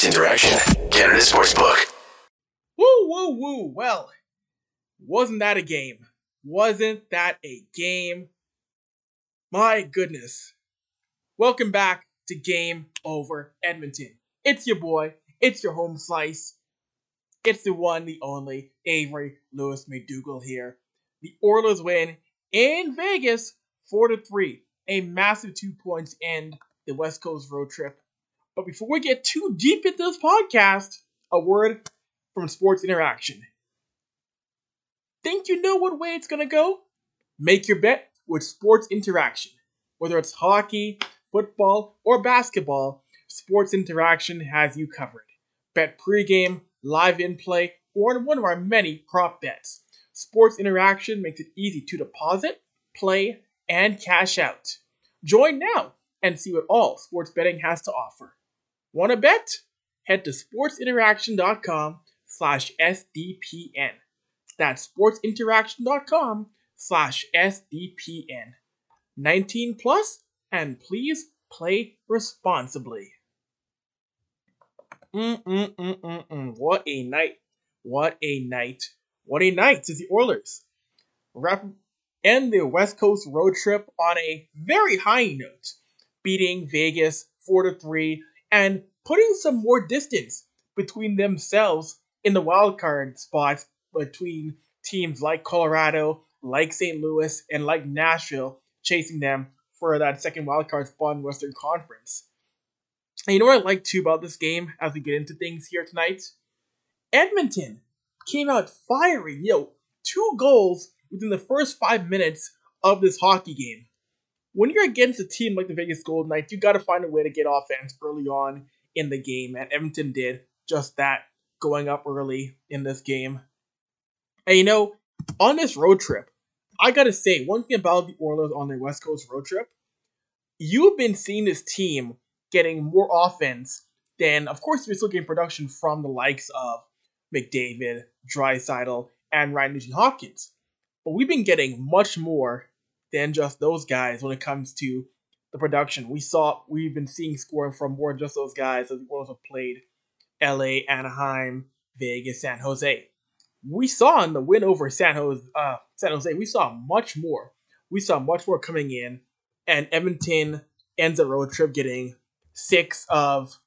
Sports Interaction, Canada Sportsbook. Woo, woo, woo. Well, wasn't that a game? Wasn't that a game? My goodness. Welcome back to Game Over Edmonton. It's your boy, it's your home slice. It's the one, the only Avery Lewis McDougal here. The Oilers win in Vegas 4 to 3. A massive two points end the West Coast road trip. But before we get too deep into this podcast, a word from Sports Interaction. Think you know what way it's gonna go? Make your bet with Sports Interaction. Whether it's hockey, football, or basketball, Sports Interaction has you covered. Bet pregame, live in play, or one of our many prop bets. Sports Interaction makes it easy to deposit, play, and cash out. Join now and see what all sports betting has to offer. Want to bet? Head to sportsinteraction.com slash SDPN. That's sportsinteraction.com slash SDPN. 19 plus, and please play responsibly. Mm-mm-mm-mm-mm. What a night. What a night. What a night to the Oilers. Wrap end the West Coast road trip on a very high note, beating Vegas 4 to 3 and putting some more distance between themselves in the wild card spots between teams like Colorado, like St. Louis, and like Nashville, chasing them for that second wild card spot in Western Conference. And you know what I like too about this game as we get into things here tonight? Edmonton came out firing, yo, two goals within the first five minutes of this hockey game. When you're against a team like the Vegas Golden Knights, you got to find a way to get offense early on in the game, and Edmonton did just that, going up early in this game. And you know, on this road trip, I gotta say, one thing about the Oilers on their West Coast road trip, you've been seeing this team getting more offense than, of course, you're still getting production from the likes of McDavid, Draisaitl, and Ryan Nugent Hopkins. But we've been getting much more than just those guys when it comes to the production. We saw we've been seeing scoring from more than just those guys as the Oilers have played LA, Anaheim, Vegas, San Jose. We saw in the win over San Jose, uh, San Jose, we saw much more. We saw much more coming in, and Edmonton ends the road trip getting six of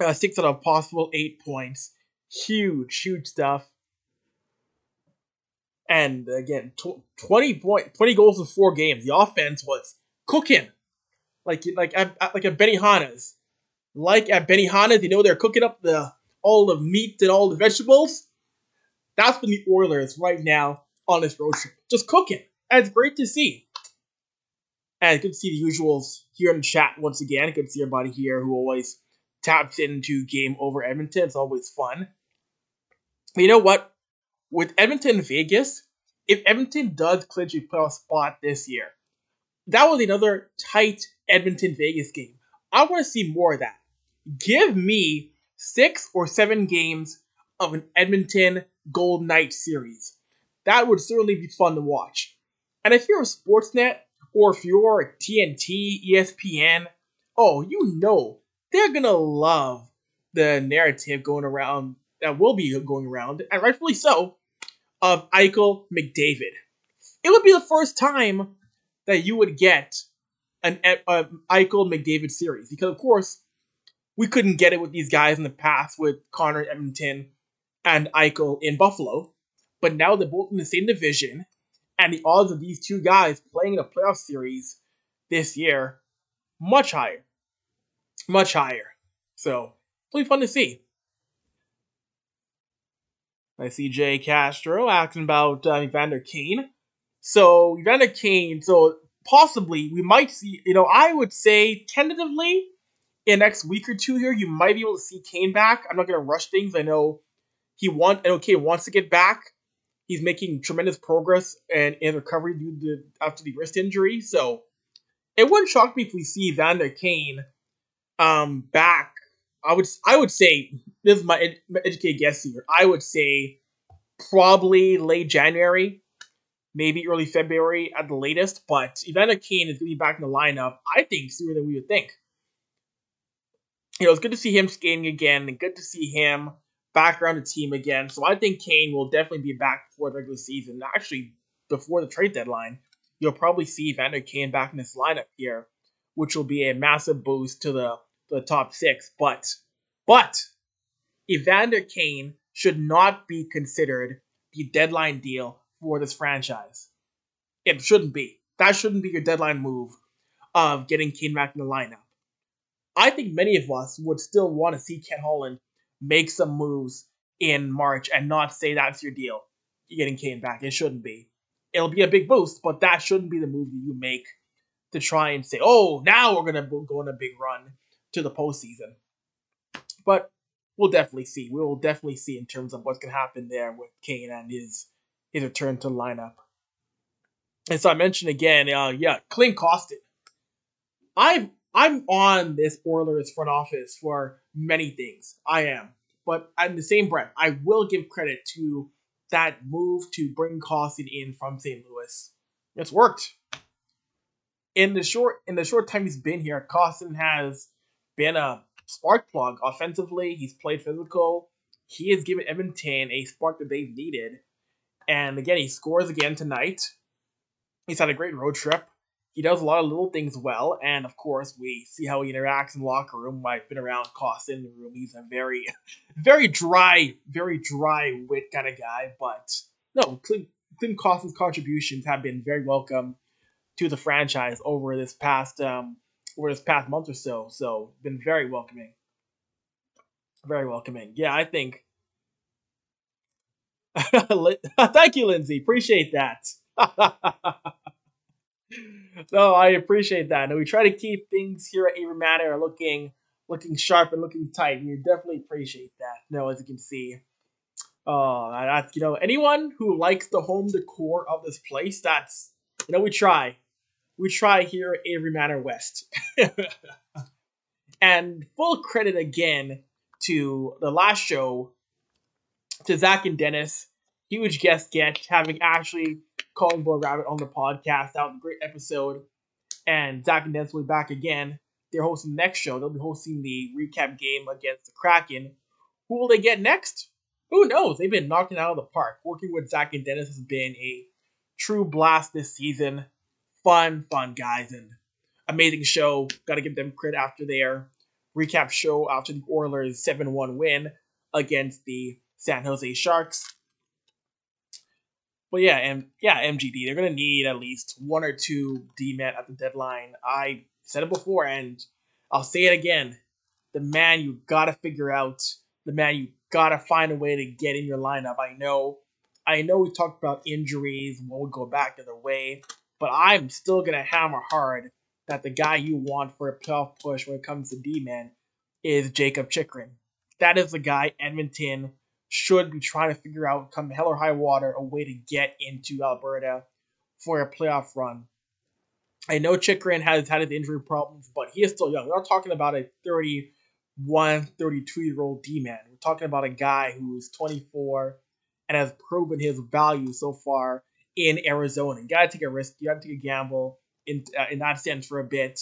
uh, six out of possible eight points. Huge, huge stuff. And again, tw- twenty point, twenty goals in four games. The offense was cooking, like like at, at like at Benihana's, like at Benihana's. You know they're cooking up the all the meat and all the vegetables. That's been the Oilers right now on this road trip, just cooking. And it's great to see. And good to see the usuals here in the chat once again. Good to see everybody here who always taps into game over Edmonton. It's always fun. But you know what? With Edmonton Vegas, if Edmonton does clinch a playoff spot this year, that was another tight Edmonton Vegas game. I want to see more of that. Give me six or seven games of an Edmonton Gold Knight series. That would certainly be fun to watch. And if you're a Sportsnet or if you're TNT, ESPN, oh, you know they're gonna love the narrative going around that will be going around, and rightfully so, of Eichel McDavid. It would be the first time that you would get an uh, Eichel McDavid series because, of course, we couldn't get it with these guys in the past with Connor Edmonton and Eichel in Buffalo, but now they're both in the same division and the odds of these two guys playing in a playoff series this year much higher, much higher. So it'll be fun to see. I see Jay Castro asking about uh, Evander Kane. So Evander Kane, so possibly we might see. You know, I would say tentatively in next week or two here, you might be able to see Kane back. I'm not gonna rush things. I know he want and okay wants to get back he's making tremendous progress and in recovery due to after the wrist injury. So it wouldn't shock me if we see Vander Kane um back. I would I would say this is my, ed, my educated guess here. I would say probably late January, maybe early February at the latest. But Evander Kane is going to be back in the lineup. I think sooner than we would think. you know, it's good to see him skating again and good to see him back around the team again. So I think Kane will definitely be back before the regular season. Actually, before the trade deadline, you'll probably see Evander Kane back in this lineup here, which will be a massive boost to the, the top six. But, but, Evander Kane should not be considered the deadline deal for this franchise. It shouldn't be. That shouldn't be your deadline move of getting Kane back in the lineup. I think many of us would still want to see Ken Holland make some moves in March and not say that's your deal. You're getting Kane back. It shouldn't be. It'll be a big boost, but that shouldn't be the move that you make to try and say, oh, now we're to go on a big run to the postseason. But we'll definitely see. We will definitely see in terms of going to happen there with Kane and his his return to lineup. And so I mentioned again, uh, yeah, Klim Kostin. I'm I'm on this Oilers front office for many things. I am, but in the same breath, I will give credit to that move to bring Kostin in from St. Louis. It's worked. In the short in the short time he's been here, Kostin has been a spark plug offensively. He's played physical. He has given Edmonton a spark that they've needed. And again, he scores again tonight. He's had a great road trip. He does a lot of little things well, and of course, we see how he interacts in the locker room. I've been around Kostin in the room. He's a very, very dry, very dry wit kind of guy. But no, Klim, Klim Kostin's contributions have been very welcome to the franchise over this past um, over this past month or so. So been very welcoming. Very welcoming. Yeah, I think. Thank you, Lindsay. Appreciate that. no, I appreciate that. And we try to keep things here at Avery Manor looking looking sharp and looking tight. You definitely appreciate that. No, as you can see. Uh, that's you know anyone who likes the home decor of this place. That's you know we try we try here Avery Manor West. and full credit again to the last show, to Zach and Dennis. Huge guest get having actually calling Boy Rabbit on the podcast. That was a great episode. And Zach and Dennis will be back again. They're hosting the next show. They'll be hosting the recap game against the Kraken. Who will they get next? Who knows? They've been knocking out of the park. Working with Zach and Dennis has been a true blast this season fun, fun guys and amazing show. Got to give them credit after their recap show after the Oilers 7 1 win against the San Jose Sharks. But yeah, and yeah, MGD, they're gonna need at least one or two D men at the deadline. I said it before, and I'll say it again. The man you gotta figure out, the man you gotta find a way to get in your lineup. I know, I know we talked about injuries, would go back the other way. But I'm still to hammer hard that the guy you want for a playoff push when it comes to D-man is Jacob Chychrun. That is the guy Edmonton should be trying to figure out, come hell or high water, a way to get into Alberta for a playoff run. I know Chychrun has had his injury problems, but he is still young. We're not talking about a 31, 32 year old D man. We're talking about a guy who's 24 and has proven his value so far in Arizona. You got to take a risk. You got to take a gamble in uh, in that sense for a bit.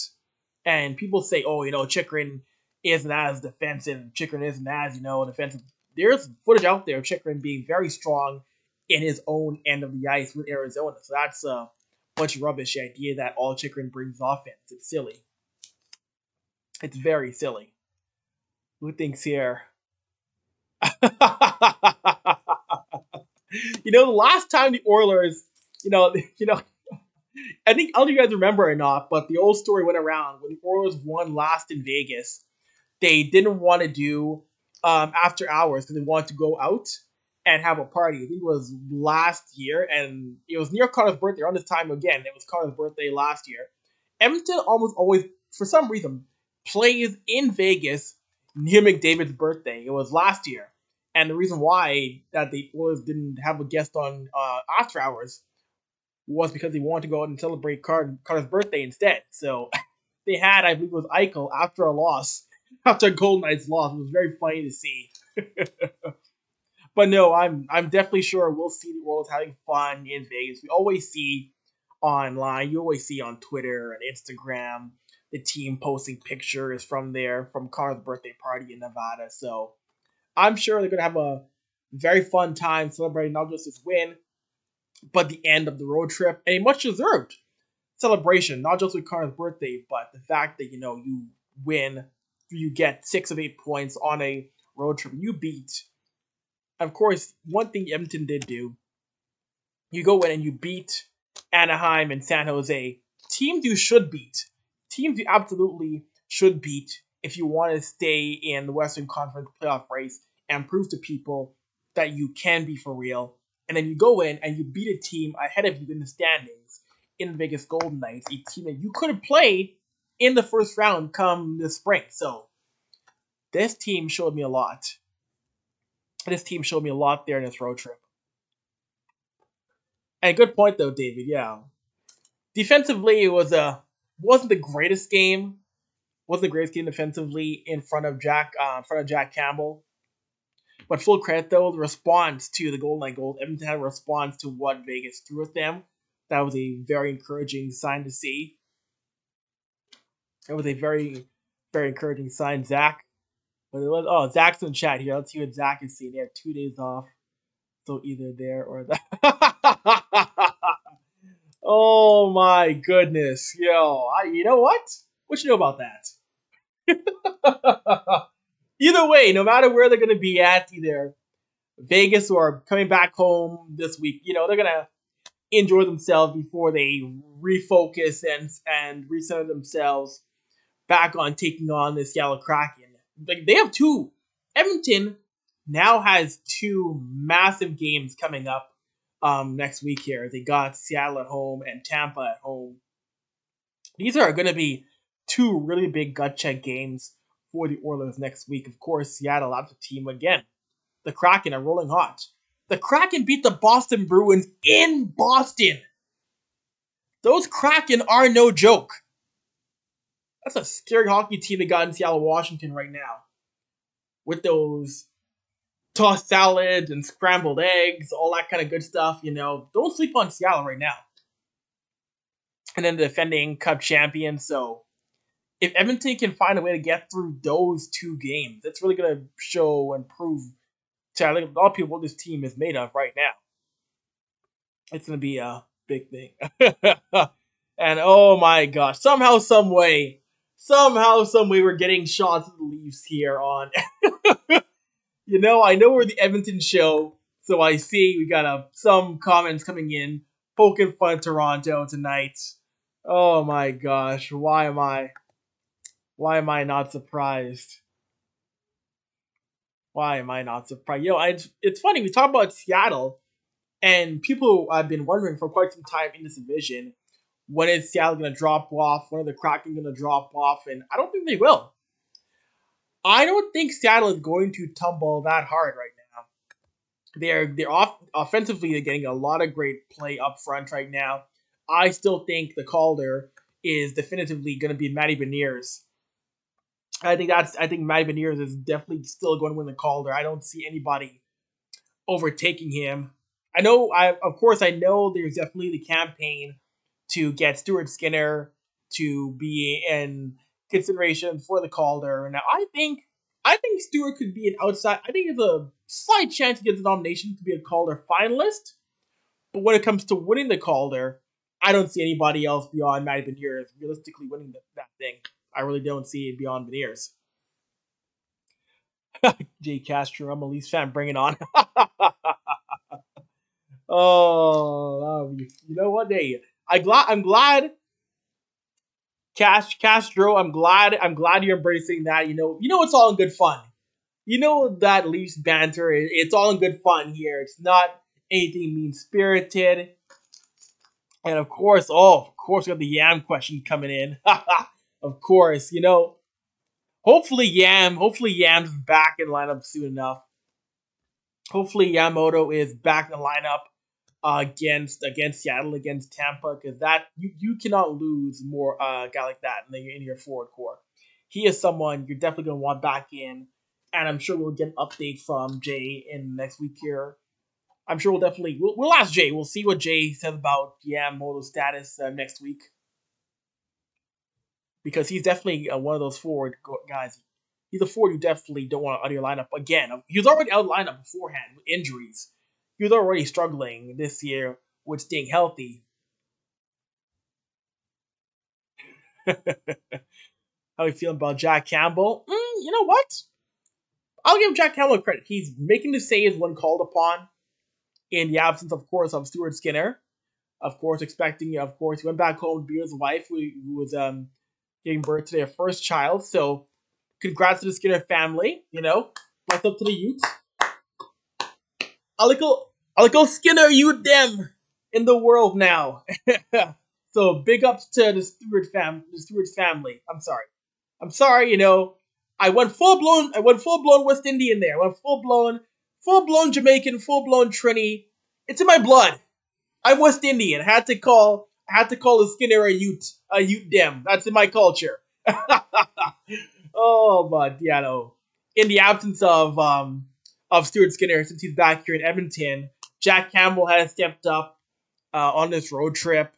And people say, oh, you know, Chychrun isn't as defensive. Chychrun isn't as you know defensive. There's footage out there of Chychrun being very strong in his own end of the ice with Arizona. So that's a bunch of rubbish. The idea that all Chychrun brings offense. It's silly. It's very silly. Who thinks here? you know, the last time the Oilers, you know, you know, I think I don't know if you guys remember or not, but the old story went around when the Oilers won last in Vegas. They didn't want to do um, after hours because they wanted to go out and have a party. I think it was last year, and it was near Connor's birthday. Around this time again, it was Connor's birthday last year. Edmonton almost always, for some reason, plays in Vegas near McDavid's birthday. It was last year. And the reason why that the Oilers didn't have a guest on uh, after hours was because they wanted to go out and celebrate Carter, Carter's birthday instead. So they had, I believe, it was Eichel after a loss, after a Golden Knights loss. It was very funny to see. but no, I'm I'm definitely sure we'll see the Oilers having fun in Vegas. We always see online, you always see on Twitter and Instagram the team posting pictures from there from Connor's birthday party in Nevada. So I'm sure they're gonna have a very fun time celebrating not just his win, but the end of the road trip, and a much deserved celebration, not just with Connor's birthday, but the fact that you know you win, you get six of eight points on a road trip, you beat. Of course, one thing Edmonton did do, you go in and you beat Anaheim and San Jose, teams you should beat, teams you absolutely should beat if you want to stay in the Western Conference playoff race and prove to people that you can be for real. And then you go in and you beat a team ahead of you in the standings in the Vegas Golden Knights, a team that you could have played in the first round come this spring. So this team showed me a lot. This team showed me a lot there in this road trip. And good point though, David. Yeah, defensively it was a wasn't the greatest game. Wasn't the greatest game defensively in front of Jack uh, in front of Jack Campbell. But full credit though, the response to the Golden Knight goal, Edmonton had a response to what Vegas threw at them. That was a very encouraging sign to see. It was a very, very encouraging sign. Zach, but it was, oh, Zach's in chat here. Let's see what Zach is seeing. They have two days off. So either there or that. oh my goodness. Yo, I, you know what? What you know about that? either way, no matter where they're going to be at, either Vegas or coming back home this week, you know, they're going to enjoy themselves before they refocus and and recenter themselves back on taking on the Seattle Kraken. Like they have two. Edmonton now has two massive games coming up um, next week here. They got Seattle at home and Tampa at home. These are going to be two really big gut check games for the Oilers next week. Of course, Seattle out the team again. The Kraken are rolling hot. The Kraken beat the Boston Bruins in Boston. Those Kraken are no joke. That's a scary hockey team they got in Seattle, Washington right now. With those tossed salads and scrambled eggs, all that kind of good stuff, you know. Don't sleep on Seattle right now. And then the defending cup champion, so if Edmonton can find a way to get through those two games, it's really going to show and prove to I think a lot of people what this team is made of right now. It's going to be a big thing. and oh my gosh, somehow, some way, somehow, some way, we're getting shots of the Leafs here on. you know, I know we're the Edmonton show, so I see we got uh, some comments coming in poking fun Toronto tonight. Oh my gosh, why am I? Why am I not surprised? Why am I not surprised? Yo, I, it's funny. We talk about Seattle, and people have been wondering for quite some time in this division when is Seattle going to drop off? When are the Kraken going to drop off? And I don't think they will. I don't think Seattle is going to tumble that hard right now. They're they're off offensively. They're getting a lot of great play up front right now. I still think the Calder is definitively going to be Matty Beniers I think that's I think Matt Beniers is definitely still going to win the Calder. I don't see anybody overtaking him. I know I of course I know there's definitely the campaign to get Stuart Skinner to be in consideration for the Calder. Now I think I think Stewart could be an outside I think there's a slight chance he gets the nomination to be a Calder finalist. But when it comes to winning the Calder, I don't see anybody else beyond Matty Beniers realistically winning the, that thing. I really don't see it beyond Beniers. Jay Castro, I'm a Leafs fan. Bring it on. oh, you know what? Hey, I glad I'm glad. Cash Castro, I'm glad. I'm glad you're embracing that. You know, you know it's all in good fun. You know that Leafs banter. It's all in good fun here. It's not anything mean spirited. And of course, oh, of course, we got the Yam question coming in. of course, you know, hopefully Yam, hopefully Yam's back in lineup soon enough. Hopefully Yamamoto is back in the lineup uh, against against Seattle, against Tampa, because that you, you cannot lose more uh, guy like that in, the, in your forward core. He is someone you're definitely gonna want back in, and I'm sure we'll get an update from Jay in next week here. I'm sure we'll definitely we'll, we'll ask Jay. We'll see what Jay says about Yamamoto's status uh, next week. Because he's definitely uh, one of those forward guys. He's a forward you definitely don't want out of your lineup again. He was already out of lineup beforehand with injuries. He was already struggling this year with staying healthy. How are you feeling about Jack Campbell? Mm, you know what? I'll give Jack Campbell credit. He's making the saves when called upon, in the absence, of course, of Stuart Skinner. Of course, expecting, of course, he went back home to be with his wife, who, who was um, giving birth to their first child. So, congrats to the Skinner family. You know, bless up to the youth. A little, a little Skinner you them in the world now. so, big ups to the Stewart fam, the Stewart family. I'm sorry, I'm sorry. You know, I went full blown. I went full blown West Indian there. I went full blown, full blown Jamaican, full blown Trini. It's in my blood. I'm West Indian. I had to call. Had to call the Skinner a Ute, a Ute dem. That's in my culture. oh, but yeah, no. In the absence of um of Stuart Skinner, since he's back here in Edmonton, Jack Campbell has stepped up uh, on this road trip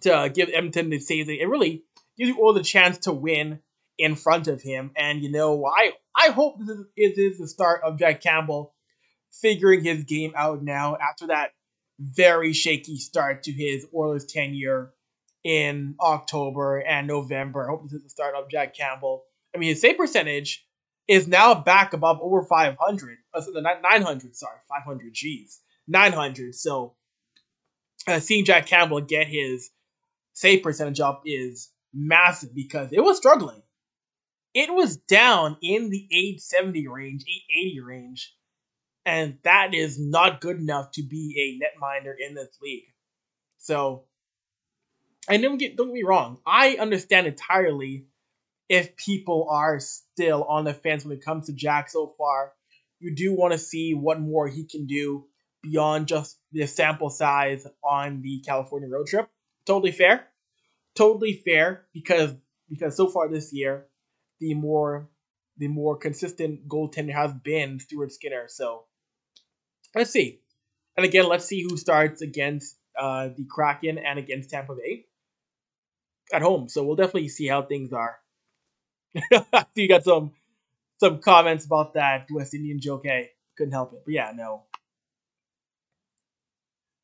to give Edmonton the season. It really gives you all the chance to win in front of him. And you know, I I hope this is, this is the start of Jack Campbell figuring his game out now after that very shaky start to his Oilers tenure in October and November. I hope this is the start of Jack Campbell. I mean, his save percentage is now back above over 500. Uh, 900, sorry, 500, geez. 900. So uh, seeing Jack Campbell get his save percentage up is massive because it was struggling. It was down in the 870 range, 880 range and that is not good enough to be a netminder in this league. So, and don't get don't get me wrong, I understand entirely if people are still on the fence when it comes to Jack so far. You do want to see what more he can do beyond just the sample size on the California road trip. Totally fair. Totally fair because because so far this year, the more the more consistent goaltender has been Stuart Skinner. So Let's see. And again, let's see who starts against uh, the Kraken and against Tampa Bay at home. So we'll definitely see how things are. so you got some some comments about that West Indian joke. Hey, couldn't help it. But yeah, no.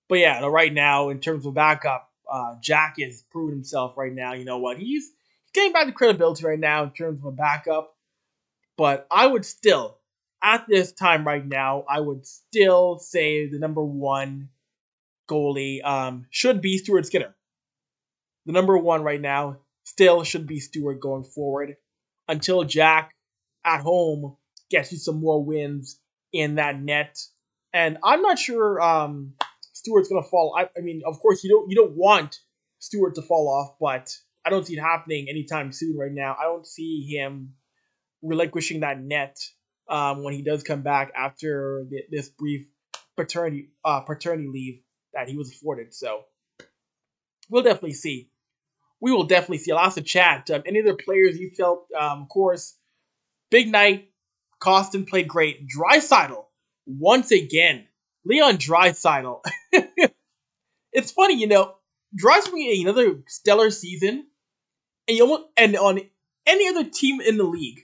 But yeah, no, right now in terms of backup, uh, Jack is proving himself right now. You know what? He's getting back to credibility right now in terms of a backup. But I would still at this time right now, I would still say the number one goalie um, should be Stuart Skinner. The number one right now still should be Stuart going forward until Jack at home gets you some more wins in that net. And I'm not sure um, Stuart's gonna fall. I, I mean, of course, you don't you don't want Stuart to fall off, but I don't see it happening anytime soon right now. I don't see him relinquishing that net um, when he does come back after the, this brief paternity uh, paternity leave that he was afforded. So we'll definitely see. We will definitely see. Lots of chat. Um, any other players you felt? Um, of course, big night. Kostin played great. Draisaitl once again. Leon Draisaitl. it's funny, you know. Draisaitl another stellar season, and you almost, and on any other team in the league,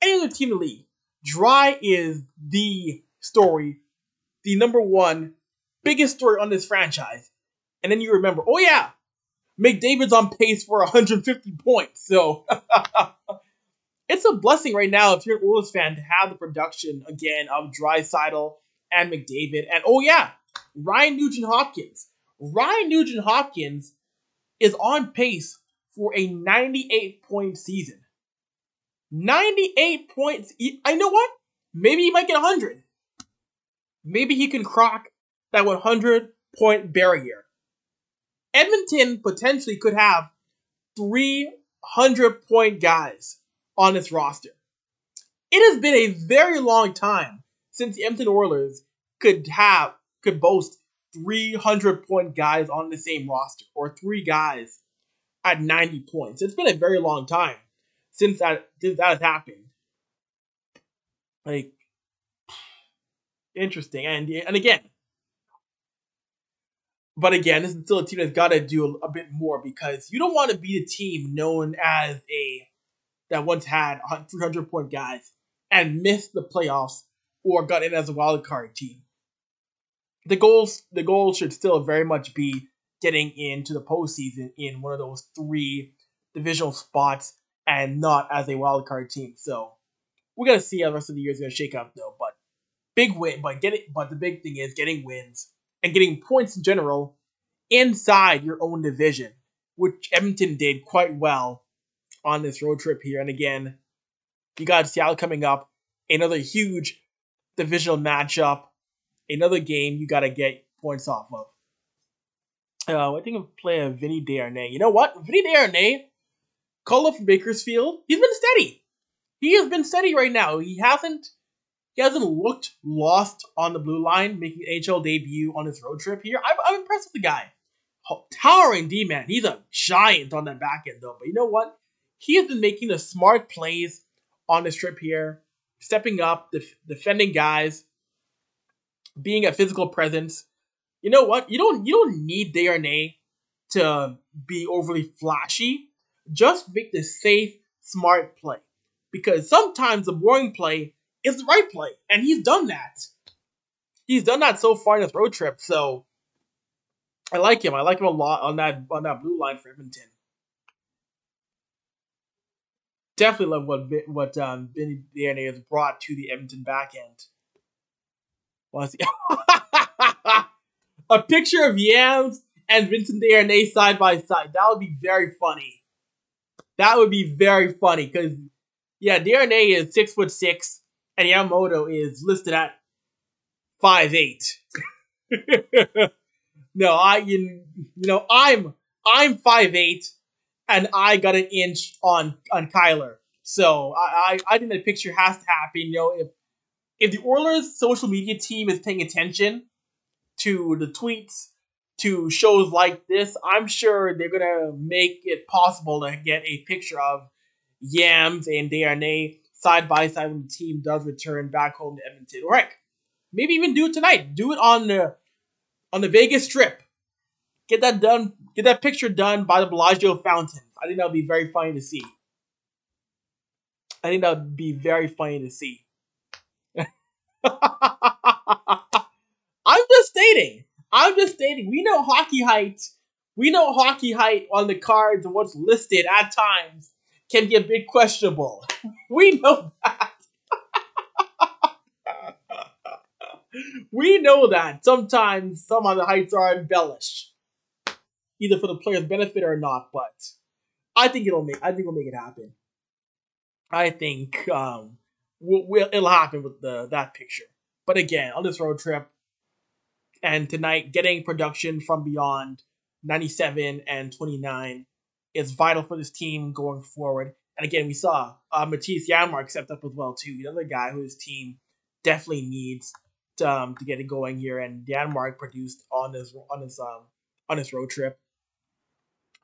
any other team in the league, Dry is the story, the number one biggest story on this franchise. And then you remember, oh yeah, McDavid's on pace for 150 points. So it's a blessing right now if you're an Oilers fan to have the production again of Draisaitl and McDavid. And oh yeah, Ryan Nugent Hopkins. Ryan Nugent Hopkins is on pace for a 98 point season. 98 points. I know what? Maybe he might get 100. Maybe he can crack that 100 point barrier. Edmonton potentially could have 300 point guys on its roster. It has been a very long time since the Edmonton Oilers could have could boast 300 point guys on the same roster or three guys at 90 points. It's been a very long time since that since that has happened. Like interesting, and and again, But again, this is still a team that's got to do a, a, bit more because you don't want to be a team known as a that once had 300 point guys and missed the playoffs or got in as a wild card team. The goals, the goal should still very much be getting into the postseason in one of those three divisional spots and not as a wild card team. So we're gonna see how the rest of the year is gonna shake out though. But big win, but get it. But the big thing is getting wins and getting points in general inside your own division, which Edmonton did quite well on this road trip here. And again, you got Seattle coming up, another huge divisional matchup, another game you got to get points off of. Uh, I think I'm playing Vinny Darnay. You know what? Vinny Desharnais, call up from Bakersfield. He's been steady. He has been steady right now. He hasn't he hasn't looked lost on the blue line, making HL debut on his road trip here. I'm, I'm impressed with the guy. Towering D man. He's a giant on that back end though. But you know what? He has been making the smart plays on this trip here, stepping up, def- defending guys, being a physical presence. You know what? You don't you don't need Desharnais to be overly flashy. Just make the safe, smart play. Because sometimes the boring play is the right play, and he's done that. He's done that so far in his road trip, so I like him. I like him a lot on that on that blue line for Edmonton. Definitely love what what um, Vinny Desharnais has brought to the Edmonton back end. a picture of Yams and Vincent Desharnais side by side. That would be very funny. That would be very funny because yeah, Desharnais is six foot six, and Yamamoto is listed at five eight. no, I you, you know I'm I'm five eight, and I got an inch on on Kyler. So I, I I think that picture has to happen. You know if if the Oilers social media team is paying attention to the tweets to shows like this, I'm sure they're gonna make it possible to get a picture of Yams and Desharnais side by side when the team does return back home to Edmonton. All right, maybe even do it tonight. Do it on the on the Vegas Strip. Get that done. Get that picture done by the Bellagio fountain. I think that would be very funny to see. I think that would be very funny to see. I'm just stating. I'm just stating. We know hockey height. We know hockey height on the cards and what's listed at times can be a bit questionable. we know that. we know that sometimes some of the heights are embellished, either for the player's benefit or not. But I think it'll make. I think it'll make it happen. I think um, we'll, we'll, it'll happen with the that picture. But again, on this road trip, and tonight, getting production from beyond 97 and 29 is vital for this team going forward. And again, we saw uh, Mattias Janmark stepped up as well too. Another guy whose team definitely needs to, um, to get it going here. And Janmark produced on his on his um on his road trip.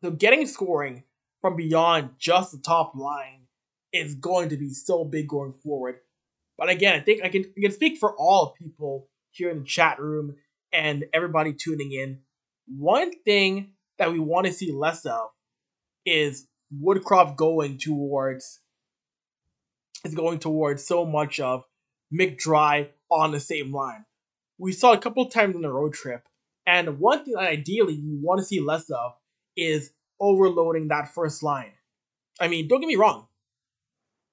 So getting scoring from beyond just the top line is going to be so big going forward. But again, I think I can I can speak for all people here in the chat room and everybody tuning in. One thing that we want to see less of is Woodcroft going towards is going towards so much of McDry on the same line. We saw a couple times on the road trip, and one thing that ideally you want to see less of is overloading that first line. I mean, don't get me wrong.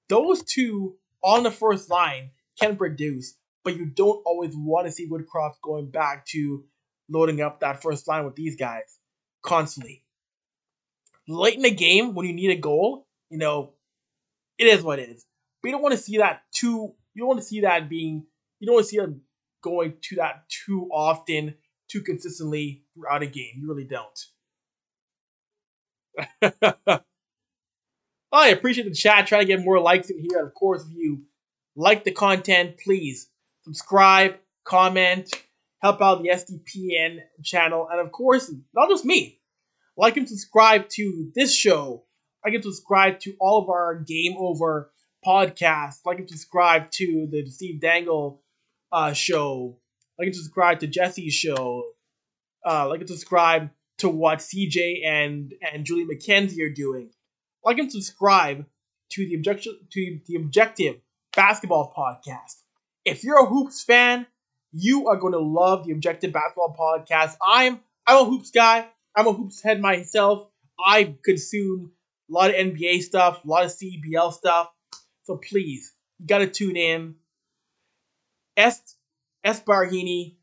Those two on the first line can produce, but you don't always want to see Woodcroft going back to loading up that first line with these guys constantly late in the game when you need a goal, you know, it is what it is. But you don't want to see that too. You don't want to see that being. You don't want to see them going to that too often, too consistently throughout a game. You really don't. I appreciate the chat. Try to get more likes in here. Of course, if you like the content, please subscribe, comment, help out the SDPN channel, and of course, not just me like and subscribe to this show. Like and subscribe to all of our Game Over podcasts. Like and subscribe to the Steve Dangle uh, show. Like and subscribe to Jesse's show. uh, like and subscribe to what CJ and and Julie McKenzie are doing. Like and subscribe to the objection to the Objective Basketball Podcast. If you're a hoops fan, you are going to love the Objective Basketball Podcast. I'm I'm a hoops guy. I'm a hoops head myself. I consume a lot of NBA stuff, a lot of CBL stuff. So please, you gotta tune in. S S Barhini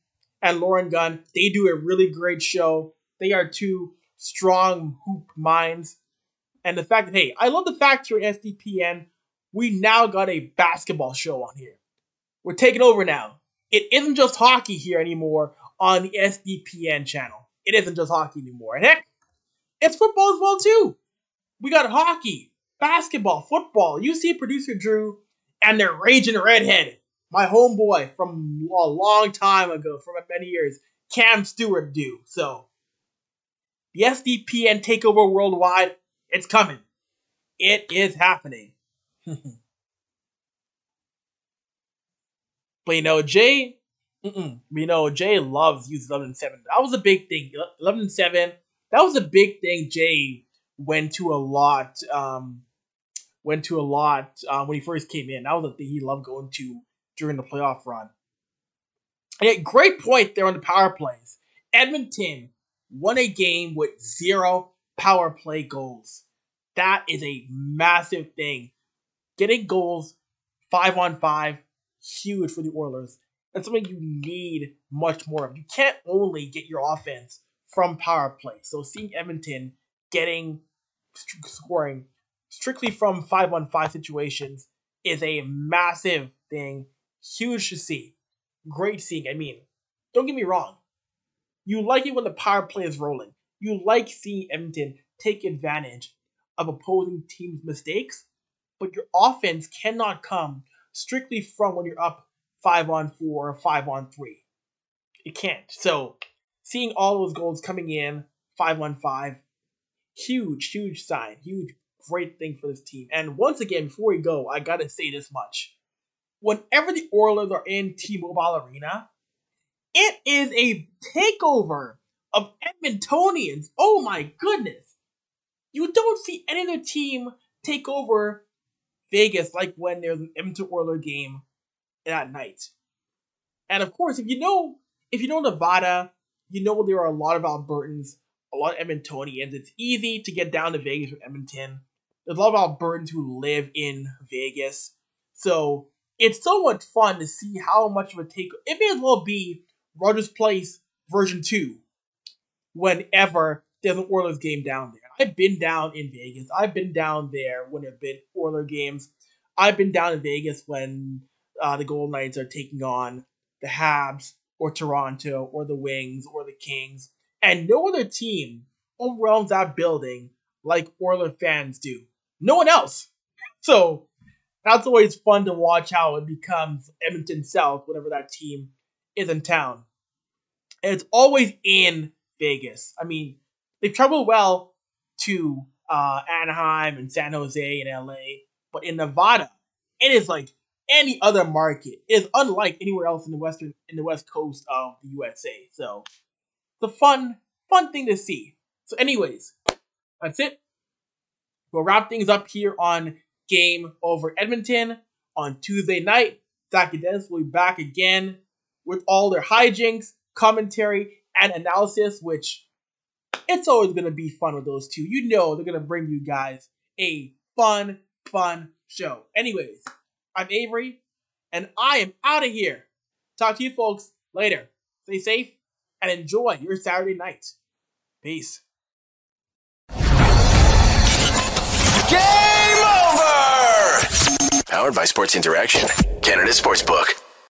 and Lauren Gunn, they do a really great show. They are two strong hoop minds. And the fact that, hey, I love the fact here at SDPN, we now got a basketball show on here. We're taking over now. It isn't just hockey here anymore on the SDPN channel. It isn't just hockey anymore. And heck, it's football as well too. We got hockey, basketball, football. You see producer Drew and their raging redhead, my homeboy from a long time ago, from many years, Cam Stewart do. So the SDPN takeover worldwide, it's coming. It is happening. But you know, Jay, you know, Jay loves using 11 and 7. That was a big thing. 11 and 7, that was a big thing Jay went to a lot. Um, went to a lot um, when he first came in. That was a thing he loved going to during the playoff run. And great point there on the power plays. Edmonton won a game with zero power play goals. That is a massive thing. Getting goals five on five huge for the Oilers. and something you need much more of. You can't only get your offense from power play. So seeing Edmonton getting scoring strictly from five on five situations is a massive thing. Huge to see. Great seeing. I mean, don't get me wrong. You like it when the power play is rolling. You like seeing Edmonton take advantage of opposing teams' mistakes, but your offense cannot come strictly from when you're up five on four or five on three. It can't. So seeing all those goals coming in five on five, huge, huge sign, huge, great thing for this team. And once again, before we go, I gotta say this much: whenever the Oilers are in T-Mobile Arena, it is a takeover of Edmontonians. Oh my goodness! You don't see any other team take over Vegas like when there's an Edmonton Oiler game at night. And of course, if you know if you know Nevada, you know there are a lot of Albertans, a lot of Edmontonians. It's easy to get down to Vegas from Edmonton. There's a lot of Albertans who live in Vegas. So it's so much fun to see how much of a take it may as well be Rogers Place version 2 whenever there's an Oilers game down there. I've been down in Vegas. I've been down there when there've been Oiler games. I've been down in Vegas when uh, the Golden Knights are taking on the Habs or Toronto or the Wings or the Kings. And no other team overwhelms that building like Oiler fans do. No one else. So that's always fun to watch how it becomes Edmonton South, whatever that team is in town. And it's always in Vegas. I mean, they've traveled well to uh, Anaheim and San Jose and LA, but in Nevada, it is like any other market. It is unlike anywhere else in the western in the west coast of the USA. So it's a fun, fun thing to see. So, anyways, that's it. We'll wrap things up here on Game Over Edmonton on Tuesday night. Zach and Dennis will be back again with all their hijinks, commentary, and analysis, which it's always going to be fun with those two. You know they're going to bring you guys a fun, fun show. Anyways, I'm Avery, and I am out of here. Talk to you folks later. Stay safe and enjoy your Saturday night. Peace. Game over! Powered by Sports Interaction, Canada Sportsbook.